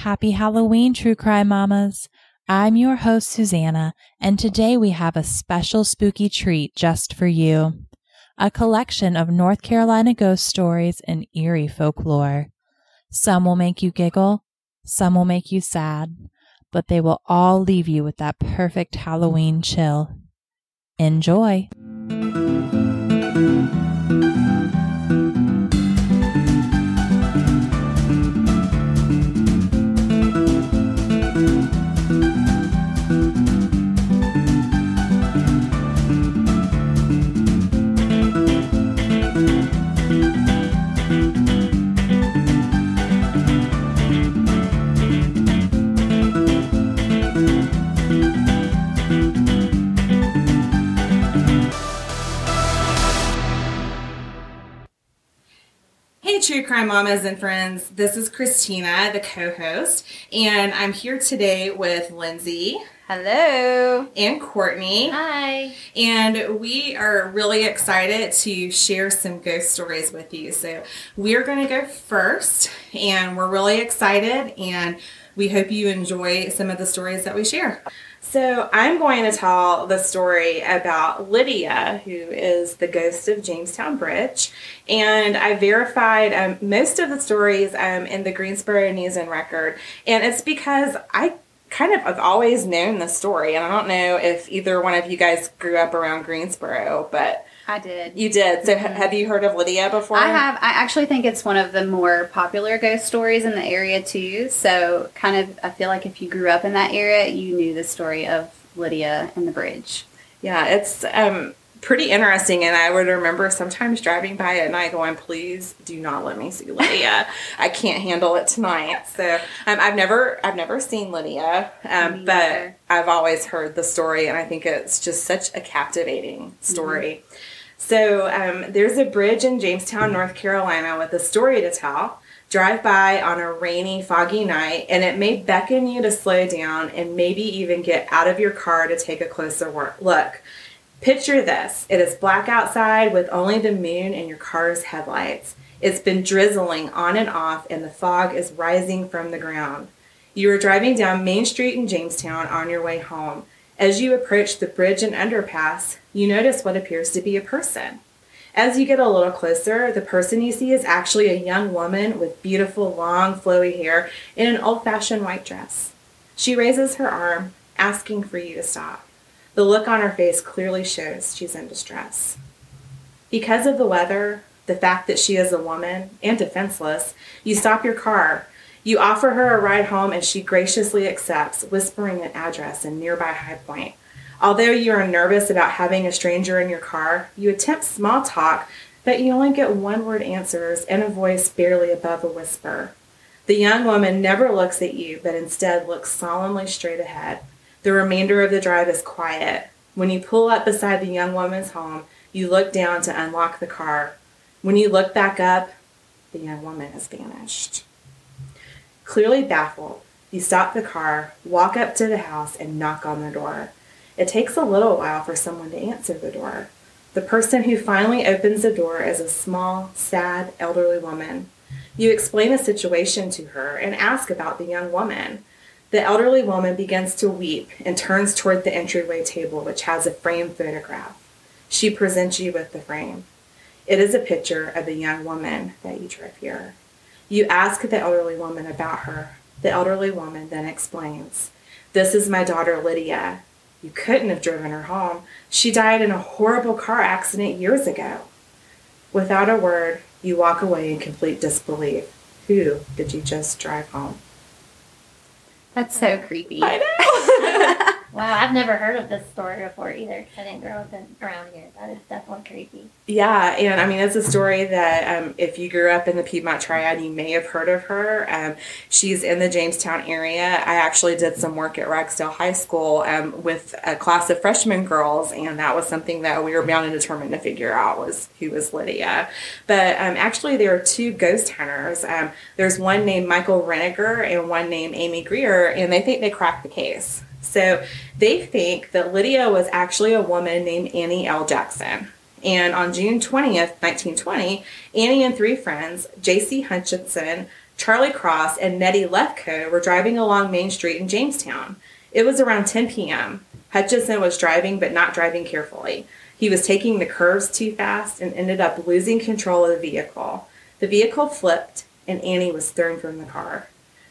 Happy Halloween, True Crime Mamas. I'm your host, Susanna, and today we have a special spooky treat just for you. A collection of North Carolina ghost stories and eerie folklore. Some will make you giggle, some will make you sad, but they will all leave you with that perfect Halloween chill. Enjoy! Hey, True Crime Mamas and friends. This is Christina, the co host, and I'm here today with Lindsay Hello. and Courtney. Hi. And we are really excited to share some ghost stories with you. So, we're going to go first, and we're really excited, and we hope you enjoy some of the stories that we share. So, I'm going to tell the story about Lydia, who is the ghost of Jamestown Bridge. And I verified um, most of the stories um, in the Greensboro News and Record. And it's because I kind of have always known the story. And I don't know if either one of you guys grew up around Greensboro, but I did. you did. So, ha- have you heard of Lydia before? I have. I actually think it's one of the more popular ghost stories in the area too. So, kind of, I feel like if you grew up in that area, you knew the story of Lydia and the bridge. Yeah, it's um, pretty interesting. And I would remember sometimes driving by at night going, please do not let me see Lydia. I can't handle it tonight. So um, I've never, I've never seen Lydia, um, but. I've always heard the story. And I think it's just such a captivating story. So um, there's a bridge in Jamestown, North Carolina with a story to tell. Drive by on a rainy, foggy night, and it may beckon you to slow down and maybe even get out of your car to take a closer look. Picture this it is black outside with only the moon and your car's headlights. It's been drizzling on and off, and the fog is rising from the ground. You are driving down Main Street in Jamestown on your way home. As you approach the bridge and underpass, you notice what appears to be a person. As you get a little closer, the person you see is actually a young woman with beautiful, long, flowy hair in an old fashioned white dress. She raises her arm, asking for you to stop. The look on her face clearly shows she's in distress. Because of the weather, the fact that she is a woman and defenseless, you stop your car. You offer her a ride home and she graciously accepts, whispering an address in nearby High Point. Although you are nervous about having a stranger in your car, you attempt small talk, but you only get one word answers and a voice barely above a whisper. The young woman never looks at you, but instead looks solemnly straight ahead. The remainder of the drive is quiet. When you pull up beside the young woman's home, you look down to unlock the car. When you look back up, the young woman has vanished. Clearly baffled, you stop the car, walk up to the house, and knock on the door. It takes a little while for someone to answer the door. The person who finally opens the door is a small, sad, elderly woman. You explain the situation to her and ask about the young woman. The elderly woman begins to weep and turns toward the entryway table, which has a framed photograph. She presents you with the frame. It is a picture of the young woman that you drove here. You ask the elderly woman about her. The elderly woman then explains This is my daughter Lydia. You couldn't have driven her home. She died in a horrible car accident years ago. Without a word, you walk away in complete disbelief. Who did you just drive home? That's so creepy. I know. Wow, I've never heard of this story before either. I didn't grow up in, around here. That is definitely creepy. Yeah, and I mean, it's a story that um, if you grew up in the Piedmont Triad, you may have heard of her. Um, she's in the Jamestown area. I actually did some work at Ragsdale High School um, with a class of freshman girls, and that was something that we were bound and determined to figure out was who was Lydia. But um, actually, there are two ghost hunters. Um, there's one named Michael Reniger and one named Amy Greer, and they think they cracked the case. So they think that Lydia was actually a woman named Annie L. Jackson. And on June 20th, 1920, Annie and three friends, J.C. Hutchinson, Charlie Cross and Nettie Lefko were driving along Main Street in Jamestown. It was around 10 p.m. Hutchinson was driving, but not driving carefully. He was taking the curves too fast and ended up losing control of the vehicle. The vehicle flipped, and Annie was thrown from the car.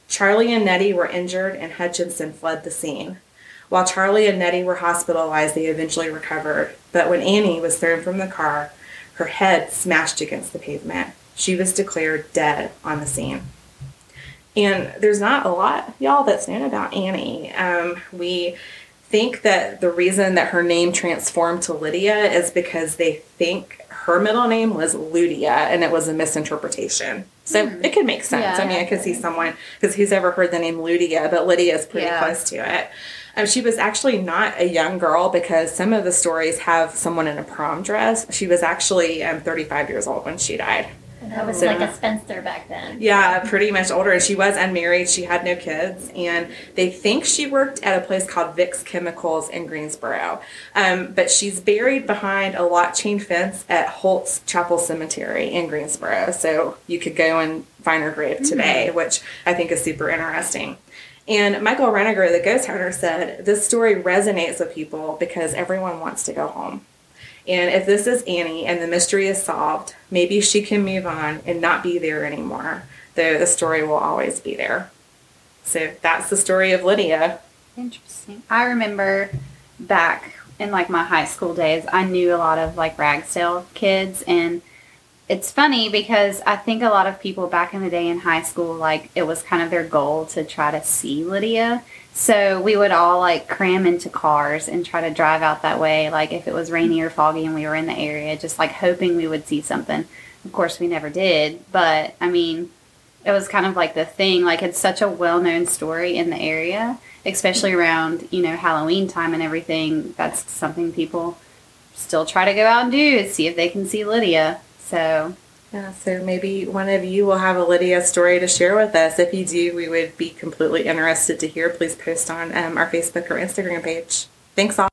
Charlie and Nettie were injured, and Hutchinson fled the scene. While Charlie and Nettie were hospitalized, they eventually recovered. But when Annie was thrown from the car, her head smashed against the pavement. She was declared dead on the scene. And there's not a lot, y'all, that's known about Annie. Um, we think that the reason that her name transformed to Lydia is because they think her middle name was Ludia and it was a misinterpretation. So it could make sense. Yeah. I mean, I could see someone, because who's ever heard the name Lydia, but Lydia is pretty Yeah. close to it. Um, she was actually not a young girl because some of the stories have someone in a prom dress. She was actually um, 35 years old when she died. That was So- like a spinster back then. Yeah, pretty much older. And she was unmarried. She had no kids. And they think she worked at a place called Vicks Chemicals in Greensboro. Um, but she's buried behind a lock chain fence at Holtz Chapel Cemetery in Greensboro. So you could go and find her grave today, which I think is super interesting. And Michael Reniger, the ghost hunter, said this story resonates with people because everyone wants to go home. And if this is Annie and the mystery is solved, maybe she can move on and not be there anymore, though the story will always be there. So that's the story of Lydia. Interesting. I remember back in like my high school days, I knew a lot of like Ragsdale kids and it's funny because I think a lot of people back in the day in high school, like it was kind of their goal to try to see Lydia. So we would all like cram into cars and try to drive out that way, like if it was rainy or foggy and we were in the area, just like hoping we would see something. Of course, we never did, but I mean, it was kind of like the thing. Like it's such a well-known story in the area, especially around you know Halloween time and everything. That's something people still try to go out and do is see if they can see Lydia. So Yeah, so maybe one of you will have a Lydia story to share with us. If you do, we would be completely interested to hear. Please post on um, our Facebook or Instagram page. Thanks all.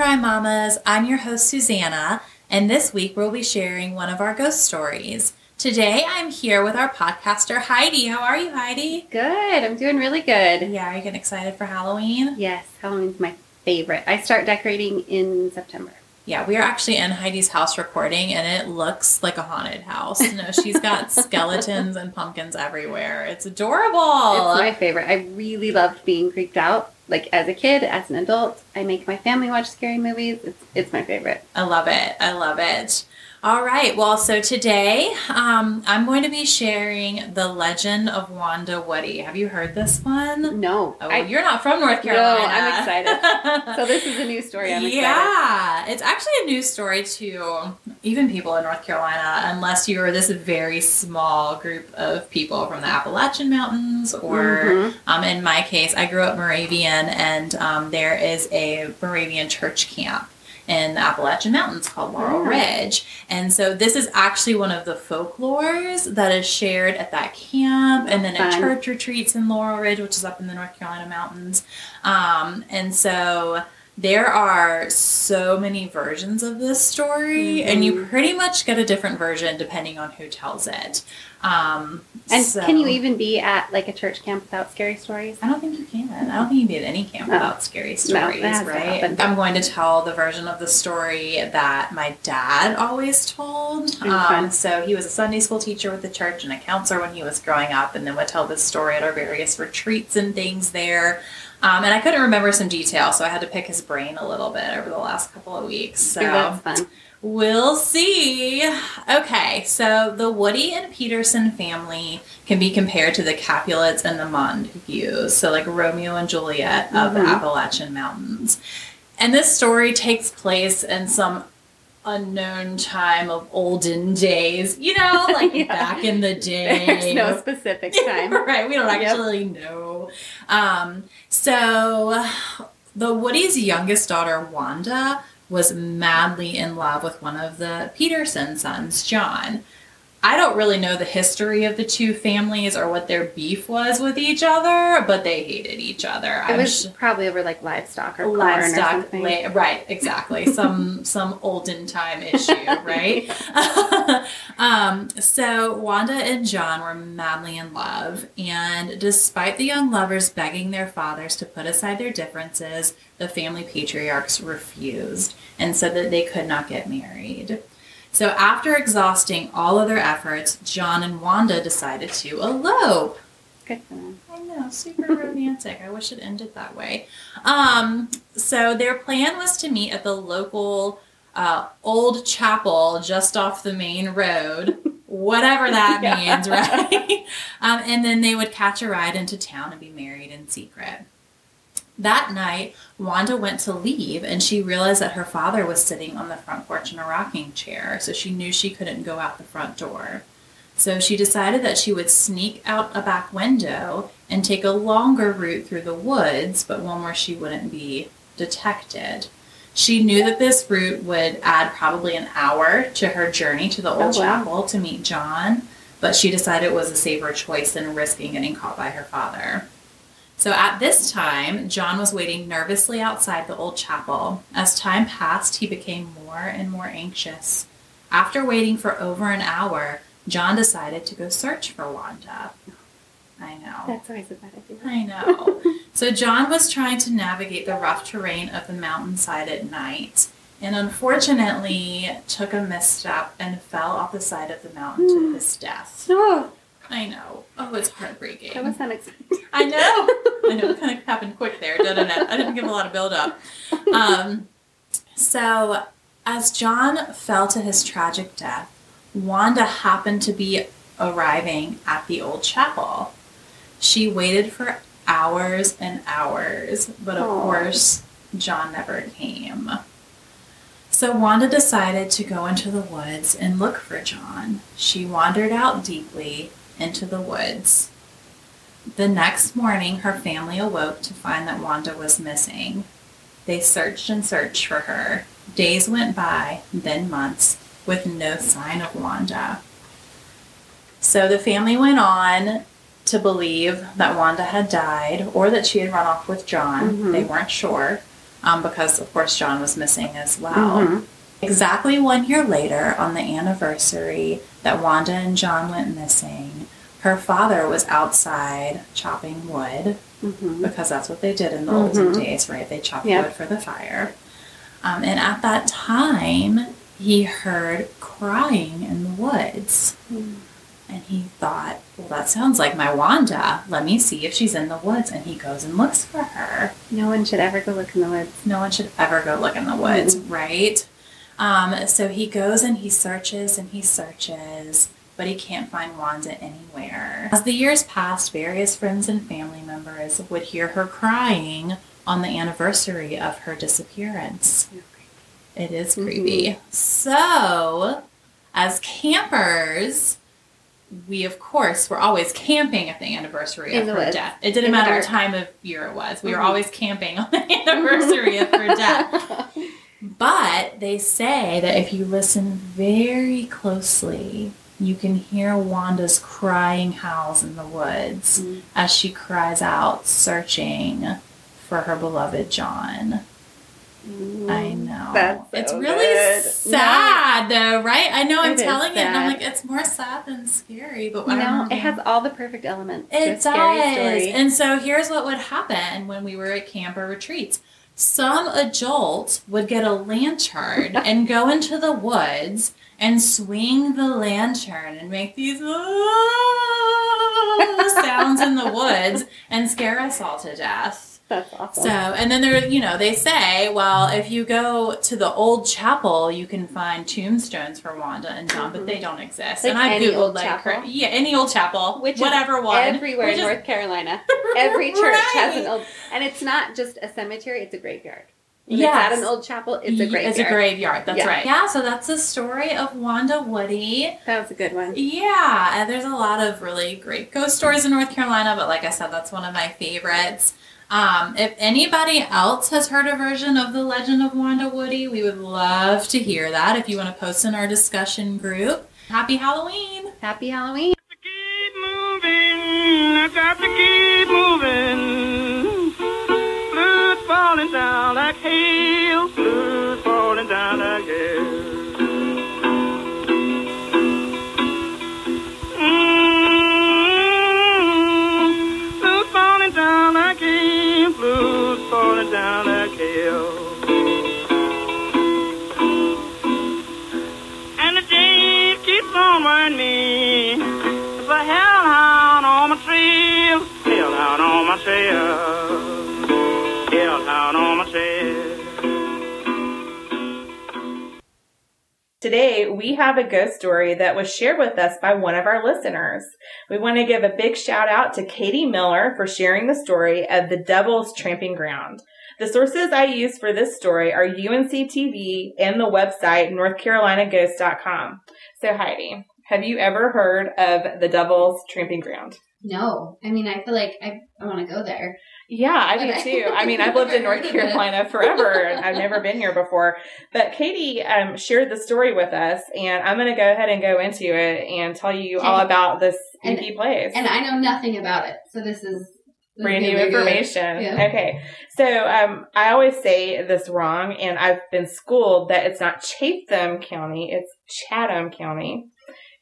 Crime Mamas. I'm your host, Susanna, and this week we'll be sharing one of our ghost stories. Today I'm here with our podcaster, Heidi. How are you, Heidi? good. I'm doing really good. Yeah, are you getting excited for Halloween? Yes, Halloween's my favorite. I start decorating in September. Yeah, we are actually in Heidi's house recording, and it looks like a haunted house. No, she's got skeletons and pumpkins everywhere. It's adorable. It's my favorite. I really loved being creeped out. Like as a kid, as an adult, I make my family watch scary movies. It's it's my favorite. I love it. I love it. All right. Well, so today um, I'm going to be sharing the legend of Wanda Woody. Have you heard this one? No, Oh, I, you're not from North Carolina. No. I'm excited. so this is a new story. I'm excited. yeah, it's actually a new story to even people in North Carolina, unless you're this very small group of people from the Appalachian Mountains, or Mhm. um, in my case, I grew up Moravian, and um, there is a Moravian church camp in the Appalachian Mountains called Laurel Oh. Ridge. And so this is actually one of the folklores that is shared at that camp and then at Fun. church retreats in Laurel Ridge, which is up in the North Carolina mountains. Um, and so there are so many versions of this story, and you pretty much get a different version depending on who tells it. Um, And so- can you even be at like a church camp without scary stories? I don't think you can. I don't think you can be at any camp No. without scary stories, to right? I'm going to tell the version of the story that my dad always told. Um, so he was a Sunday school teacher with the church and a counselor when he was growing up, and then would tell this story at our various retreats and things there. Um, and I couldn't remember some details, so I had to pick his brain a little bit over the last couple of weeks. So That's fun. We'll see. Okay, so the Woody and Peterson family can be compared to the Capulets and the Montagues, so like Romeo and Juliet of the Mhm. Appalachian Mountains. and this story takes place in some unknown time of olden days. You know, like Yeah. back in the day. There's no specific time. right. We don't Yep. actually know. Um, so the Woody's youngest daughter, Wanda, was madly in love with one of the Peterson sons, John. I don't really know the history of the two families or what their beef was with each other, but they hated each other. It I'm was su- probably over like livestock or corn or something. la- right exactly some some olden time issue right um, so wanda and john were madly in love and despite the young lovers begging their fathers to put aside their differences the family patriarchs refused and said that they could not get married so after exhausting all of their efforts john and wanda decided to elope Good for them. I know, super romantic. I wish it ended that way. Um, so their plan was to meet at the local uh, old chapel just off the main road, whatever that Yeah. means, right? um, and then they would catch a ride into town and be married in secret. That night, Wanda went to leave and she realized that her father was sitting on the front porch in a rocking chair, so she knew she couldn't go out the front door. So she decided that she would sneak out a back window and take a longer route through the woods, but one where she wouldn't be detected. She knew that this route would add probably an hour to her journey to the old Oh, wow. chapel to meet John, but she decided it was a safer choice than risking getting caught by her father. So at this time, John was waiting nervously outside the old chapel. As time passed, he became more and more anxious. After waiting for over an hour, John decided to go search for Wanda. I know. That's always a bad idea. I know. So John was trying to navigate the rough terrain of the mountainside at night and unfortunately took a misstep and fell off the side of the mountain to his death. Oh, I know. Oh, it's heartbreaking. that was unexpected. I know. I know. It kind of happened quick there, didn't it? I didn't give a lot of build up. Um, so, as John fell to his tragic death, Wanda happened to be arriving at the old chapel. She waited for hours and hours, but of Aw. course, John never came. So Wanda decided to go into the woods and look for John. She wandered out deeply into the woods. The next morning, her family awoke to find that Wanda was missing. They searched and searched for her. Days went by, then months, with no sign of Wanda. So the family went on to believe that Wanda had died or that she had run off with John. Mhm. They weren't sure um, because, of course, John was missing as well. Mhm. Exactly one year later, on the anniversary that Wanda and John went missing, her father was outside chopping wood Mhm. because that's what they did in the olden Mhm. days, right? They chopped Yeah. wood for the fire. Um, and at that time, he heard crying in the woods. Mm. And he thought, well, that sounds like my Wanda. Let me see if she's in the woods. And he goes and looks for her No one should ever go look in the woods. no one should ever go look in the woods, right? Um, so he goes and he searches and he searches, but he can't find Wanda anywhere. As the years passed, various friends and family members would hear her crying on the anniversary of her disappearance. It is creepy. So, as campers, we of course were always camping at the anniversary In of her death. It didn't In matter what time of year it was. We were Mhm. always camping on the anniversary of her death. But they say that if you listen very closely, you can hear Wanda's crying howls in the woods Mm. as she cries out, searching for her beloved John. I know. That's it's really good. sad, though, right? I know I'm telling it, and I'm like, it's more sad than scary, but You I know, know. it has all the perfect elements. It scary does. story. And so here's what would happen when we were at camp or retreats. Some adult would get a lantern and go into the woods and swing the lantern and make these "Ah" sounds in the woods and scare us all to death. That's awesome. So, and then there, you know, they say, well, if you go to the old chapel, you can find tombstones for Wanda and John, but they mm-hmm. don't exist. Like and I googled old like, chapel? yeah, any old chapel, Which whatever one, Everywhere in is- North Carolina. Every church has an old, and it's not just a cemetery; it's a graveyard. Yeah, It's an old chapel. It's a graveyard. It's a graveyard. That's Yeah. right. Yeah. So that's the story of Wanda Woody. That was a good one. Yeah, there's a lot of really great ghost stories in North Carolina, but like I said, that's one of my favorites. Um, if anybody else has heard a version of the Legend of Wanda Woody, we would love to hear that. If you want to post in our discussion group, Happy Halloween! Happy Halloween. keep moving. I got to keep moving. Blood falling down like hail. Blood falling down like hail. Have a ghost story that was shared with us by one of our listeners. We want to give a big shout out to Katie Miller for sharing the story of the Devil's Tramping Ground. The sources I use for this story are UNC TV and the website northcarolinaghost.com. So Heidi, have you ever heard of the Devil's Tramping Ground? No, I mean, I feel like I, I want to go there. Yeah, I do Okay. too. I mean, I've lived in North Carolina forever and I've never been here before. But Katie um, shared the story with us, and I'm going to go ahead and go into it and tell you all about this And- spooky place. And I know nothing about it, so this is Brand new gonna be good. information. Yeah. Okay. So um, I always say this wrong, and I've been schooled that it's not Chatham County, it's Chatham County.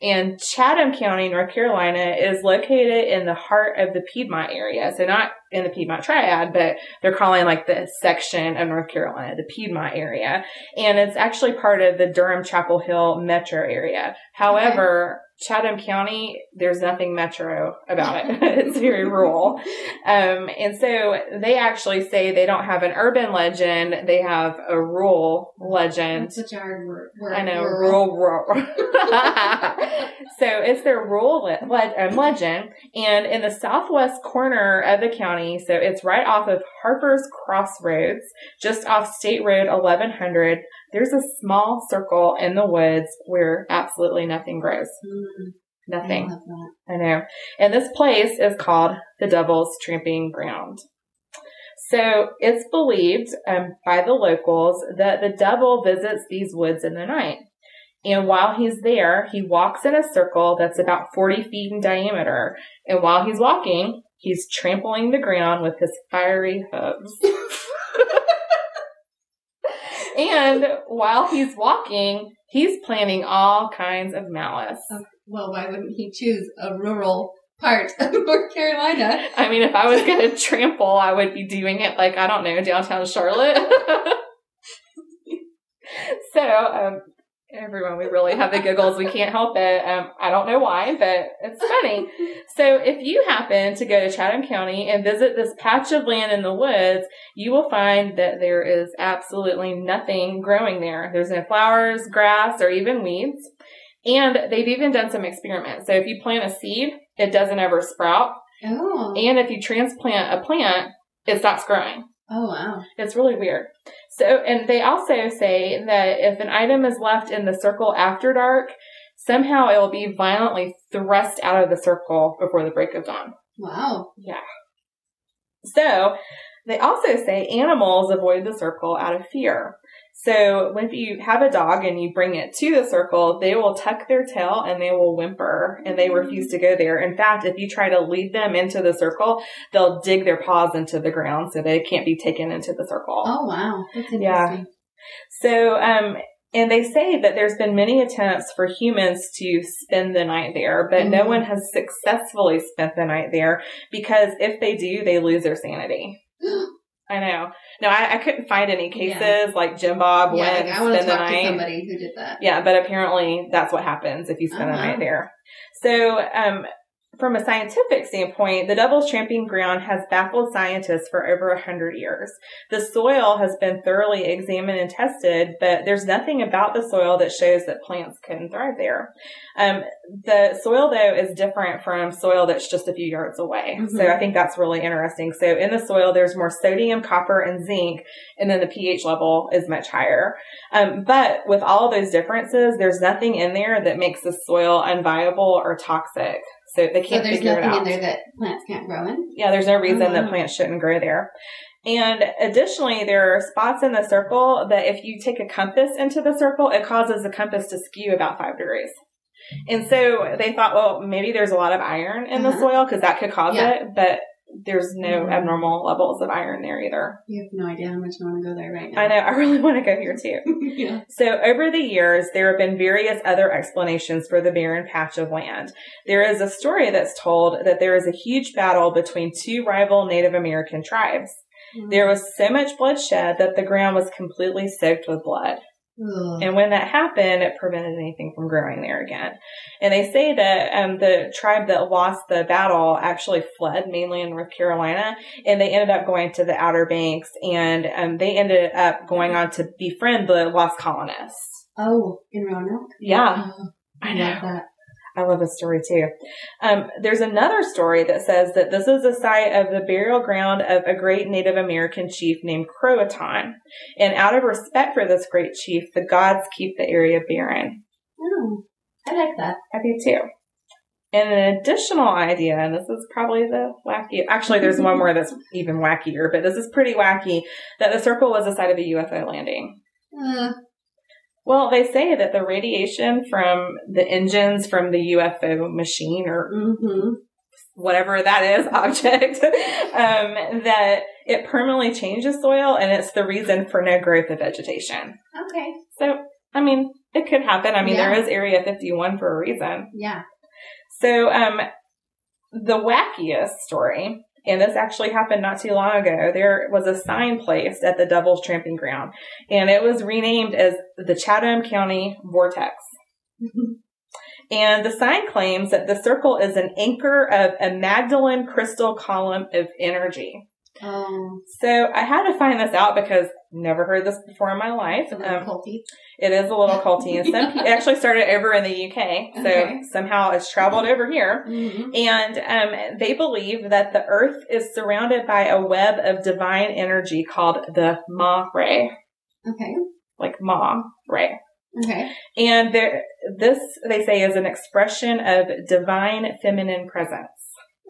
And Chatham County, North Carolina, is located in the heart of the Piedmont area. So not in the Piedmont Triad, but they're calling like the section of North Carolina, the Piedmont area. And it's actually part of the Durham Chapel Hill metro area. However, Chatham County, there's nothing metro about it. it's very rural. Um, and so they actually say they don't have an urban legend, they have a rural legend. That's such a hard word. I know, rural. rural, rural. so it's their rural le- le- um, legend. And in the southwest corner of the county, so it's right off of Harper's Crossroads, just off State Road 1100, there's a small circle in the woods where absolutely nothing grows. Mm, Nothing. I. I know. And this place is called the Devil's Tramping Ground. So it's believed um, by the locals that the devil visits these woods in the night. And while he's there, he walks in a circle that's about 40 feet in diameter. And while he's walking, he's trampling the ground with his fiery hooves. and while he's walking, he's planning all kinds of malice. Well, why wouldn't he choose a rural part of North Carolina? I mean, if I was going to trample, I would be doing it like, I don't know, downtown Charlotte. so, um, everyone, we really have the giggles. We can't help it. Um, I don't know why, but it's funny. So, if you happen to go to Chatham County and visit this patch of land in the woods, you will find that there is absolutely nothing growing there. There's no flowers, grass, or even weeds. And they've even done some experiments. So, if you plant a seed, it doesn't ever sprout. Oh. And if you transplant a plant, it stops growing. Oh, wow. It's really weird. So, and they also say that if an item is left in the circle after dark, somehow it will be violently thrust out of the circle before the break of dawn. Wow. Yeah. So, they also say animals avoid the circle out of fear. So, when you have a dog and you bring it to the circle, they will tuck their tail and they will whimper and they refuse to go there. In fact, if you try to lead them into the circle, they'll dig their paws into the ground so they can't be taken into the circle. Oh, wow. That's Yeah. So, um, and they say that there's been many attempts for humans to spend the night there, but no Mhm. one has successfully spent the night there because if they do, they lose their sanity. I know. No, I, I couldn't find any cases Yeah. like Jim Bob yeah, went like, I spend the night. somebody who did that. Yeah, but apparently that's what happens if you spend Oh, the night there. So, um, from a scientific standpoint, the Devil's Tramping Ground has baffled scientists for over a hundred years. The soil has been thoroughly examined and tested, but there's nothing about the soil that shows that plants can thrive there. Um, the soil though is different from soil that's just a few yards away. So I think that's really interesting. So in the soil, there's more sodium, copper, and zinc, and then the pH level is much higher. Um, but with all of those differences, there's nothing in there that makes the soil unviable or toxic. So they can't there's figure nothing out. in there that plants can't grow in. Yeah, there's no reason that Oh. plants shouldn't grow there. And additionally, there are spots in the circle that if you take a compass into the circle, it causes the compass to skew about five degrees. And so they thought, well, maybe there's a lot of iron in the Uh-huh. soil because that could cause Yeah. it, but there's no Mhm. abnormal levels of iron there either. You have no idea how much I want to go there right now. I know, I really want to go here too. yeah. So over the years, there have been various other explanations for the barren patch of land. There is a story that's told that there is a huge battle between two rival Native American tribes. There was so much bloodshed that the ground was completely soaked with blood. Ugh. And when that happened, it prevented anything from growing there again. And they say that um, the tribe that lost the battle actually fled mainly in North Carolina, and they ended up going to the Outer Banks, and um, they ended up going on to befriend the lost colonists. Oh, in Roanoke. Yeah, Oh, I I know. love that. I love this story too. Um, there's another story that says that this is the site of the burial ground of a great Native American chief named Croatan. And out of respect for this great chief, the gods keep the area barren. Oh, I like that. I do too. And an additional idea, and this is probably the wacky, actually there's one more that's even wackier, but this is pretty wacky, that the circle was the site of a UFO landing. Uh, Well, they say that the radiation from the engines from the UFO machine or mm-hmm. whatever that is object um, that it permanently changes soil and it's the reason for no growth of vegetation Okay. so i mean it could happen i mean Yeah. there is area 51 for a reason Yeah. so um, the wackiest story and this actually happened not too long ago. There was a sign placed at the Devil's Tramping Ground, and it was renamed as the Chatham County Vortex. And the sign claims that the circle is an anchor of a Magdalene crystal column of energy. Oh, So I had to find this out because never heard this before in my life. it's a little Um, culty. it is a little culty, and some actually started over in the UK. So Okay. somehow it's traveled over here. Mm-hmm. And um, they believe that the Earth is surrounded by a web of divine energy called the Ma Ray, Okay. like Ma Ray. Okay. And there, this, they say, is an expression of divine feminine presence.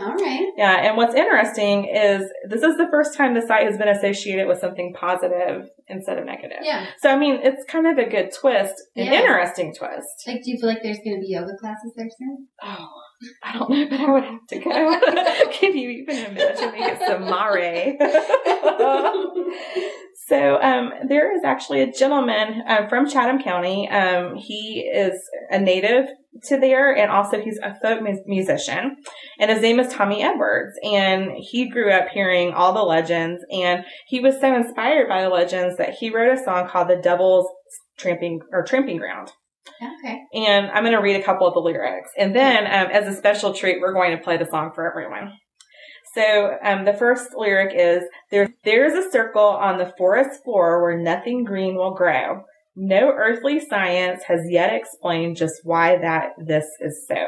All right. Yeah, and what's interesting is this is the first time the site has been associated with something positive instead of negative. Yeah. So, I mean, it's kind of a good twist, an Yeah. interesting twist. Like, do you feel like there's going to be yoga classes there soon? Oh, I don't know, but I would have to go. Can you even imagine me get some mare? So, um, there is actually a gentleman um, from Chatham County. Um, he is a native to there, and also he's a folk mu- musician, and his name is Tommy Edwards. And he grew up hearing all the legends, and he was so inspired by the legends that he wrote a song called "The Devil's Tramping" or "Tramping Ground." Okay. and I'm going to read a couple of the lyrics. And then, um, as a special treat, we're going to play the song for everyone. So, um, the first lyric is, there, there's a circle on the forest floor where nothing green will grow. No earthly science has yet explained just why that this is so.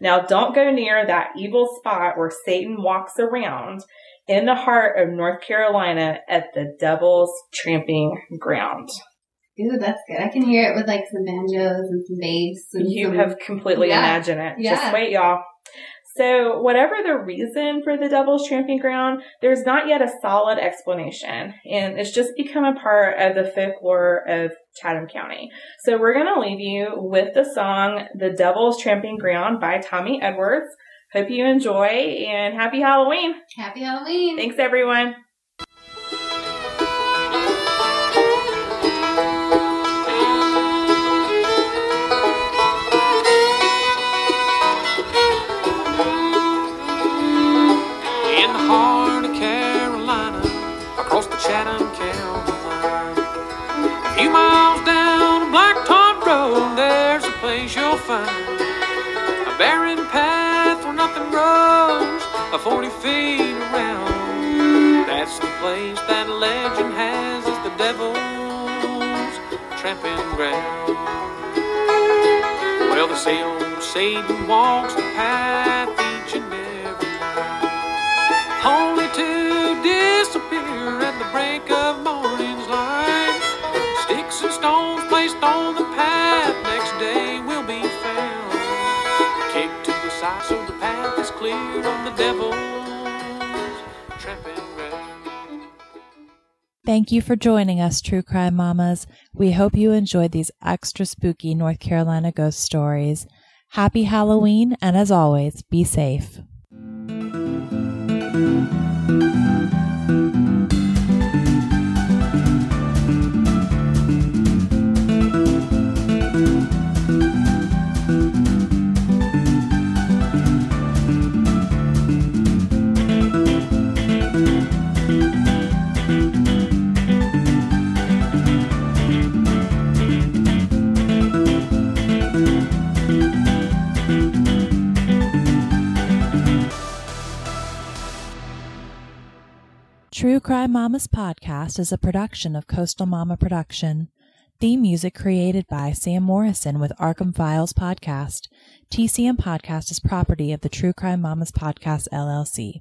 Now, don't go near that evil spot where Satan walks around in the heart of North Carolina at the devil's tramping ground. Ooh, that's good. I can hear it with like some banjos and some bass. And You some- have completely Yeah. imagined it. Yeah. Just wait, y'all. So, whatever the reason for the Devil's Tramping Ground, there's not yet a solid explanation, and it's just become a part of the folklore of Chatham County. So, we're going to leave you with the song The Devil's Tramping Ground by Tommy Edwards. Hope you enjoy, and happy Halloween. Happy Halloween. Thanks, everyone. There's a place you'll find a barren path where nothing grows, a 40 feet around. That's the place that legend has as the devil's tramping ground. Well, say old Satan walks the path Thank you for joining us, True Crime Mamas. We hope you enjoyed these extra spooky North Carolina ghost stories. Happy Halloween, and as always, be safe. True Crime Mamas podcast is a production of Coastal Mama Production. Theme music created by Sam Morrison with Arkham Files Podcast. TCM Podcast is property of the True Crime Mamas Podcast LLC.